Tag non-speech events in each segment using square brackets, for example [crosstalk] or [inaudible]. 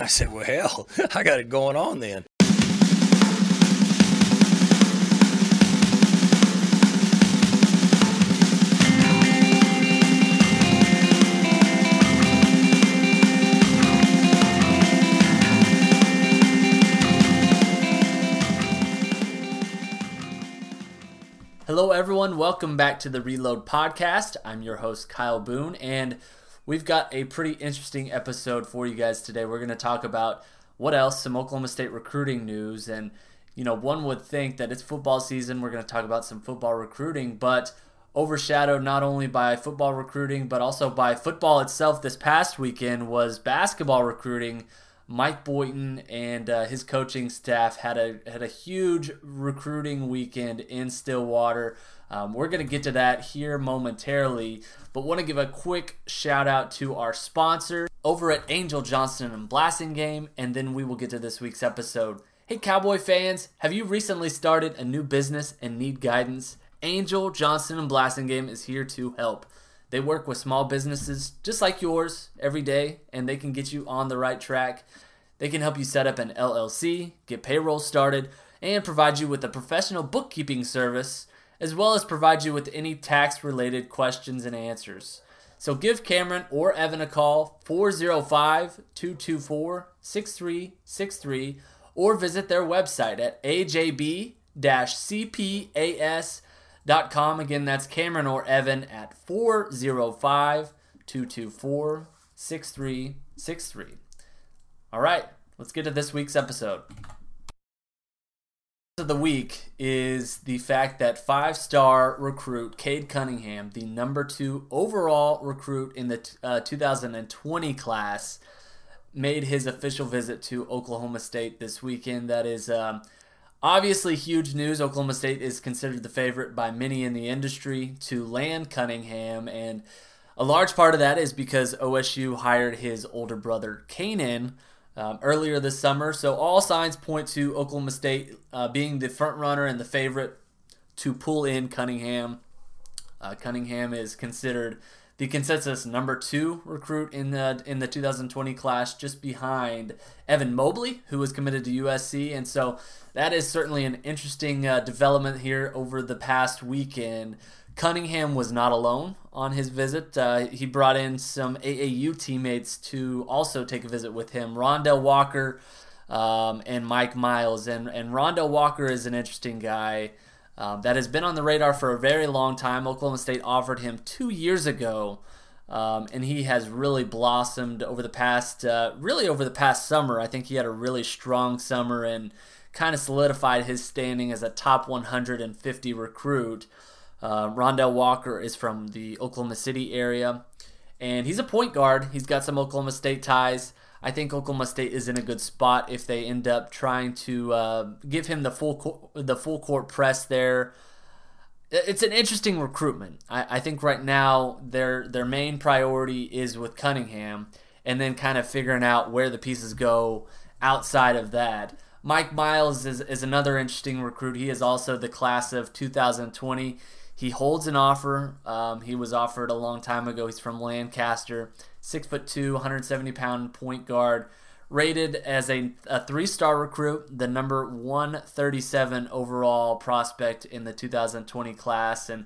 I said, well, hell, [laughs] I got it going on then. Hello, everyone. Welcome back to the Reload Podcast. I'm your host, Kyle Boone, and we've got a pretty interesting episode for you guys today. We're going to talk about what else, some Oklahoma State recruiting news. And, you know, one would think that it's football season. We're going to talk about some football recruiting, but overshadowed not only by football recruiting, but also by football itself this past weekend was basketball recruiting. Mike Boynton and uh, his coaching staff had a had a huge recruiting weekend in Stillwater. Um, we're going to get to that here momentarily, but want to give a quick shout out to our sponsor over at Angel Johnston and Blasingame, and then we will get to this week's episode. Hey, Cowboy fans, have you recently started a new business and need guidance? Angel Johnston and Blasingame is here to help. They work with small businesses just like yours every day, and they can get you on the right track. They can help you set up an LLC, get payroll started, and provide you with a professional bookkeeping service, as well as provide you with any tax related questions and answers. So give Cameron or Evan a call, 405 224 6363, or visit their website at ajb cpas.com. Again, that's Cameron or Evan at 405 224 6363. All right, let's get to this week's episode. Of the week is the fact that five star recruit Cade Cunningham, the number two overall recruit in the uh, 2020 class, made his official visit to Oklahoma State this weekend. That is um, Obviously, huge news. Oklahoma State is considered the favorite by many in the industry to land Cunningham, and a large part of that is because OSU hired his older brother, Cannen, um, earlier this summer. So all signs point to Oklahoma State uh, being the front runner and the favorite to pull in Cunningham. Uh, Cunningham is considered the consensus number two recruit in the in the 2020 class, just behind Evan Mobley, who was committed to USC, and so that is certainly an interesting uh, development here over the past weekend. Cunningham was not alone on his visit. Uh, he brought in some AAU teammates to also take a visit with him. Rondel Walker um, and Mike Miles, and and Rondel Walker is an interesting guy. Um, that has been on the radar for a very long time. Oklahoma State offered him two years ago, um, and he has really blossomed over the past, uh, really over the past summer. I think he had a really strong summer and kind of solidified his standing as a top 150 recruit. Uh, Rondel Walker is from the Oklahoma City area, and he's a point guard. He's got some Oklahoma State ties. I think Oklahoma State is in a good spot if they end up trying to uh, give him the full co- the full court press there. It's an interesting recruitment. I, I think right now their their main priority is with Cunningham, and then kind of figuring out where the pieces go outside of that. Mike Miles is, is another interesting recruit. He is also the class of 2020. He holds an offer. Um, he was offered a long time ago. He's from Lancaster six foot two, 170 pound point guard, rated as a, a three star recruit, the number 137 overall prospect in the 2020 class. And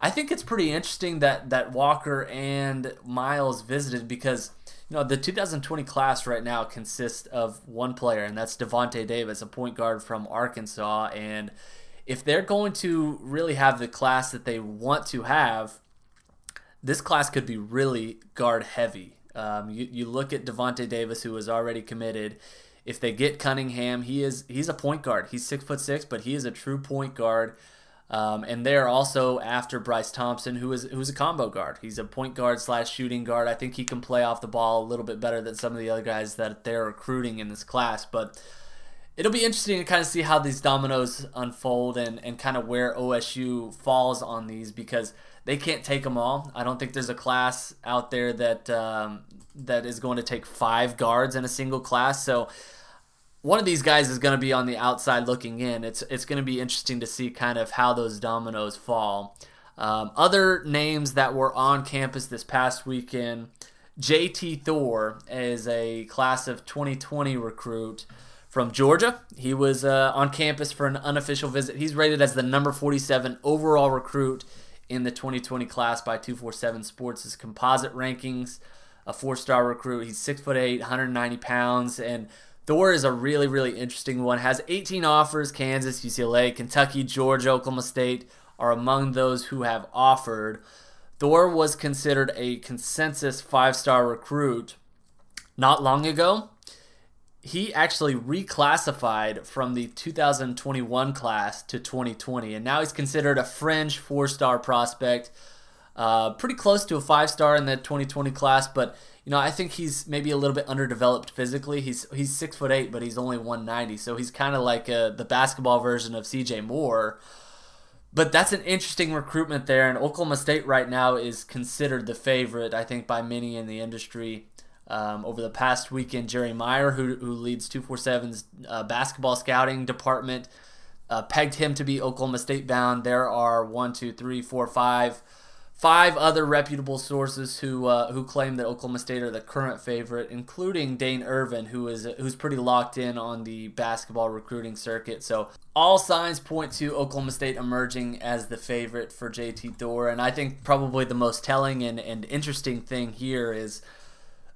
I think it's pretty interesting that, that Walker and Miles visited because you know the 2020 class right now consists of one player, and that's Davonte Davis, a point guard from Arkansas. And if they're going to really have the class that they want to have, this class could be really guard heavy. Um, you, you look at Davonte Davis, who is already committed. If they get Cunningham, he is he's a point guard. He's six foot six, but he is a true point guard. Um, and they're also after Bryce Thompson, who is who's a combo guard. He's a point guard slash shooting guard. I think he can play off the ball a little bit better than some of the other guys that they're recruiting in this class. But it'll be interesting to kind of see how these dominoes unfold and, and kind of where OSU falls on these because they can't take them all. I don't think there's a class out there that um, that is going to take five guards in a single class. So one of these guys is going to be on the outside looking in. It's it's going to be interesting to see kind of how those dominoes fall. Um, other names that were on campus this past weekend. JT Thor is a class of 2020 recruit from Georgia. He was uh, on campus for an unofficial visit. He's rated as the number 47 overall recruit in the 2020 class by 247 Sports' His composite rankings. A four-star recruit. He's six foot eight, 190 pounds, and Thor is a really, really interesting one. Has 18 offers. Kansas, UCLA, Kentucky, Georgia, Oklahoma State are among those who have offered. Thor was considered a consensus five-star recruit not long ago. He actually reclassified from the 2021 class to 2020, and now he's considered a fringe four-star prospect. Uh, pretty close to a five-star in the 2020 class, but you know, I think he's maybe a little bit underdeveloped physically. He's he's six foot eight, but he's only 190, so he's kind of like a, the basketball version of C.J. Moore. But that's an interesting recruitment there, and Oklahoma State right now is considered the favorite, I think, by many in the industry. Um, over the past weekend, Jerry Meyer, who, who leads 247's uh, basketball scouting department, uh, pegged him to be Oklahoma State bound. There are one, two, three, four, five five other reputable sources who uh, who claim that Oklahoma State are the current favorite, including Dane Irvin, who is who's pretty locked in on the basketball recruiting circuit. So all signs point to Oklahoma State emerging as the favorite for JT Thor, and I think probably the most telling and, and interesting thing here is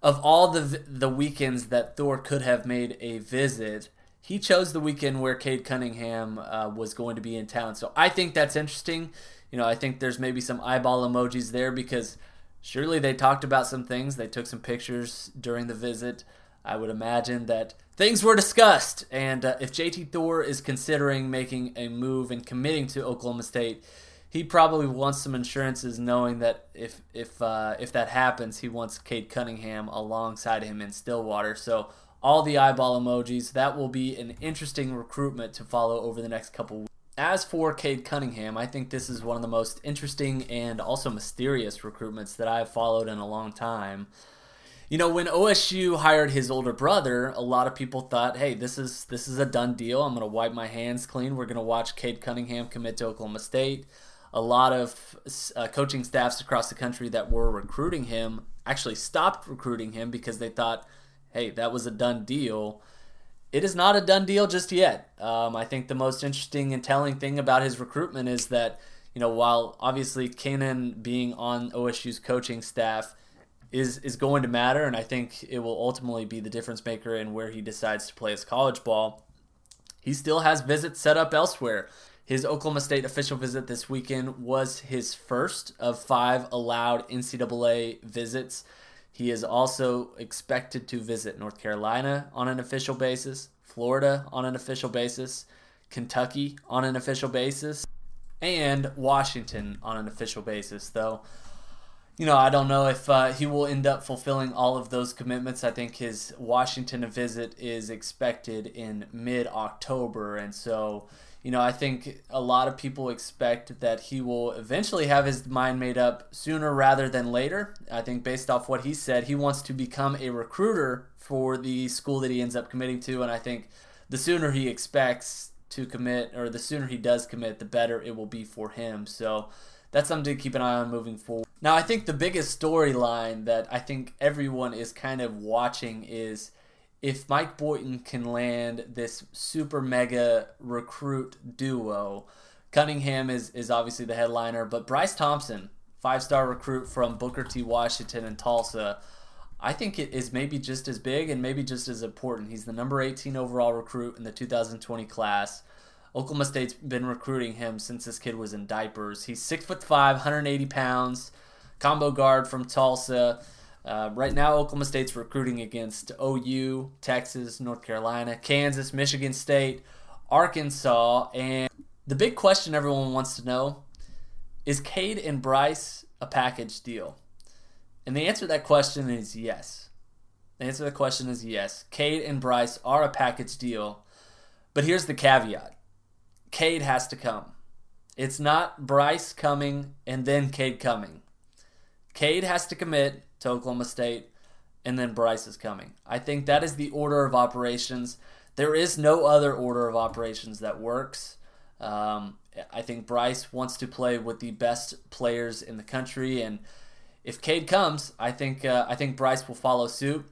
of all the the weekends that Thor could have made a visit. He chose the weekend where Cade Cunningham uh, was going to be in town. So I think that's interesting you know, I think there's maybe some eyeball emojis there because surely they talked about some things. They took some pictures during the visit. I would imagine that things were discussed. And uh, if JT Thor is considering making a move and committing to Oklahoma State, he probably wants some insurances, knowing that if if uh, if that happens, he wants Cade Cunningham alongside him in Stillwater. So all the eyeball emojis. That will be an interesting recruitment to follow over the next couple weeks. As for Cade Cunningham, I think this is one of the most interesting and also mysterious recruitments that I've followed in a long time. You know, when OSU hired his older brother, a lot of people thought, "Hey, this is this is a done deal. I'm going to wipe my hands clean. We're going to watch Cade Cunningham commit to Oklahoma State." A lot of uh, coaching staffs across the country that were recruiting him actually stopped recruiting him because they thought, "Hey, that was a done deal." It is not a done deal just yet. Um, I think the most interesting and telling thing about his recruitment is that, you know, while obviously Cannen being on OSU's coaching staff is is going to matter, and I think it will ultimately be the difference maker in where he decides to play his college ball. He still has visits set up elsewhere. His Oklahoma State official visit this weekend was his first of five allowed NCAA visits. He is also expected to visit North Carolina on an official basis, Florida on an official basis, Kentucky on an official basis, and Washington on an official basis, though. You know, I don't know if uh, he will end up fulfilling all of those commitments. I think his Washington visit is expected in mid October, and so you know, I think a lot of people expect that he will eventually have his mind made up sooner rather than later. I think based off what he said, he wants to become a recruiter for the school that he ends up committing to, and I think the sooner he expects to commit or the sooner he does commit, the better it will be for him. So that's something to keep an eye on moving forward. Now, I think the biggest storyline that I think everyone is kind of watching is if Mike Boynton can land this super mega recruit duo, Cunningham is, is obviously the headliner, but Bryce Thompson, five star recruit from Booker T. Washington and Tulsa, I think it is maybe just as big and maybe just as important. He's the number 18 overall recruit in the 2020 class. Oklahoma State's been recruiting him since this kid was in diapers. He's six foot five, 180 pounds, combo guard from Tulsa. Uh, right now, Oklahoma State's recruiting against OU, Texas, North Carolina, Kansas, Michigan State, Arkansas, and the big question everyone wants to know is Cade and Bryce a package deal? And the answer to that question is yes. The answer to the question is yes. Cade and Bryce are a package deal, but here's the caveat Cade has to come. It's not Bryce coming and then Cade coming. Cade has to commit to Oklahoma State, and then Bryce is coming. I think that is the order of operations. There is no other order of operations that works. Um, I think Bryce wants to play with the best players in the country, and if Cade comes, I think uh, I think Bryce will follow suit.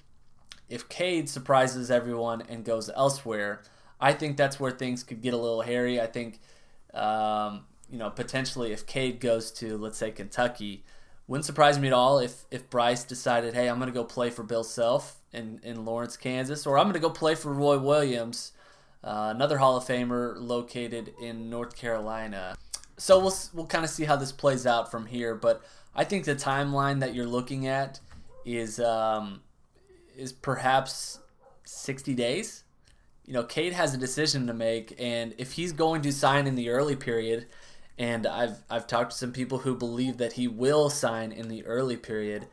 If Cade surprises everyone and goes elsewhere, I think that's where things could get a little hairy. I think, um, you know, potentially if Cade goes to, let's say, Kentucky, wouldn't surprise me at all if, if Bryce decided, hey, I'm going to go play for Bill Self in, in Lawrence, Kansas, or I'm going to go play for Roy Williams, uh, another Hall of Famer located in North Carolina. So we'll, we'll kind of see how this plays out from here. But I think the timeline that you're looking at is um, is perhaps 60 days you know, Cade has a decision to make, and if he's going to sign in the early period, and I've I've talked to some people who believe that he will sign in the early period,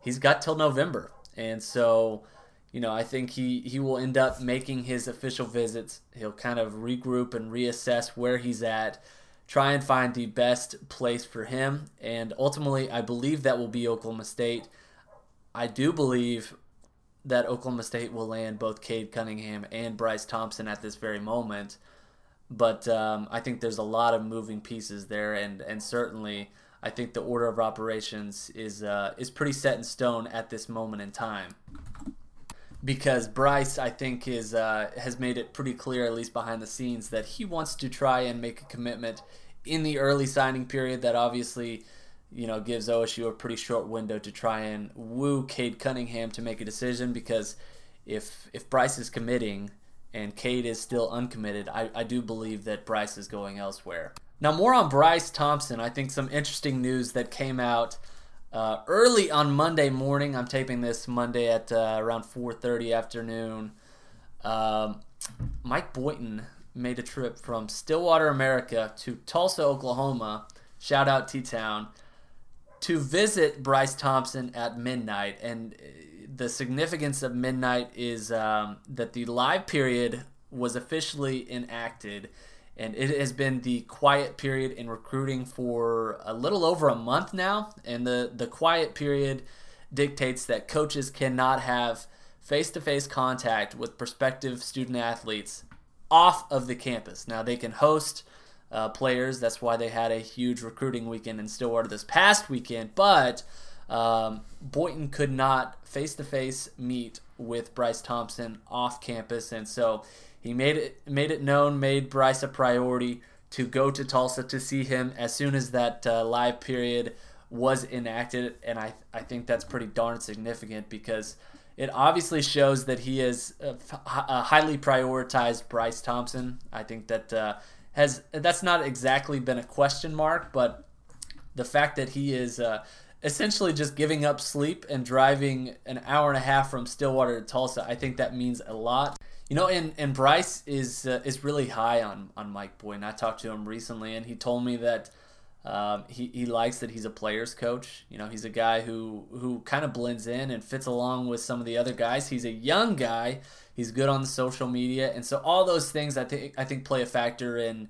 he's got till November, and so, you know, I think he he will end up making his official visits. He'll kind of regroup and reassess where he's at, try and find the best place for him, and ultimately, I believe that will be Oklahoma State. I do believe that Oklahoma State will land both Cade Cunningham and Bryce Thompson at this very moment. But um, I think there's a lot of moving pieces there, and, and certainly I think the order of operations is uh, is pretty set in stone at this moment in time. Because Bryce, I think, is uh, has made it pretty clear, at least behind the scenes, that he wants to try and make a commitment in the early signing period. That obviously you know, gives OSU a pretty short window to try and woo Cade Cunningham to make a decision because if if Bryce is committing and Cade is still uncommitted, I, I do believe that Bryce is going elsewhere. Now, more on Bryce Thompson. I think some interesting news that came out uh, early on Monday morning. I'm taping this Monday at uh, around 4:30 afternoon. Um, Mike Boynton made a trip from Stillwater, America, to Tulsa, Oklahoma. Shout out T Town to visit Bryce Thompson at midnight. And the significance of midnight is um, that the live period was officially enacted. And it has been the quiet period in recruiting for a little over a month now. And the, the quiet period dictates that coaches cannot have face to face contact with prospective student athletes off of the campus. Now, they can host uh, players. That's why they had a huge recruiting weekend in Stillwater this past weekend. But um, Boynton could not face to face meet with Bryce Thompson off campus, and so he made it made it known, made Bryce a priority to go to Tulsa to see him as soon as that uh, live period was enacted, and I I think that's pretty darn significant because it obviously shows that he is uh, highly prioritized Bryce Thompson. I think that uh, has that's not exactly been a question mark, but the fact that he is uh, essentially just giving up sleep and driving an hour and a half from Stillwater to Tulsa, I think that means a lot. You know, and, and Bryce is uh, is really high on on Mike Boynton. I talked to him recently, and he told me that um, he, he likes that he's a player's coach. You know, he's a guy who who kind of blends in and fits along with some of the other guys. He's a young guy. He's good on the social media, and so all those things I think I think play a factor in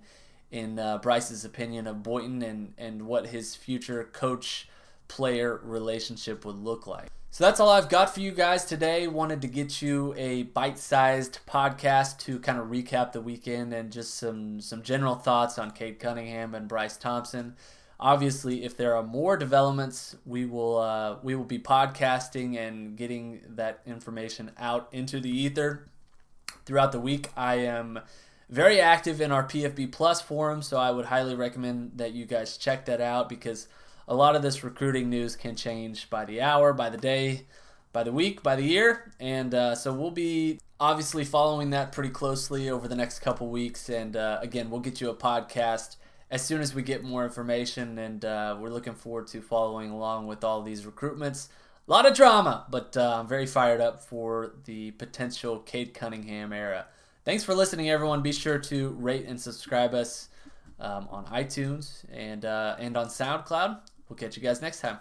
in uh, Bryce's opinion of Boynton and and what his future coach player relationship would look like. So that's all I've got for you guys today. Wanted to get you a bite-sized podcast to kind of recap the weekend and just some some general thoughts on Cade Cunningham and Bryce Thompson. Obviously, if there are more developments, we will uh, we will be podcasting and getting that information out into the ether throughout the week. I am very active in our PFB Plus forum, so I would highly recommend that you guys check that out because a lot of this recruiting news can change by the hour, by the day, by the week, by the year. And uh, so we'll be obviously following that pretty closely over the next couple weeks. And uh, again, we'll get you a podcast as soon as we get more information. And uh, we're looking forward to following along with all these recruitments. A lot of drama, but uh, I'm very fired up for the potential Cade Cunningham era. Thanks for listening, everyone. Be sure to rate and subscribe us um, on iTunes and uh, and on SoundCloud. We'll catch you guys next time.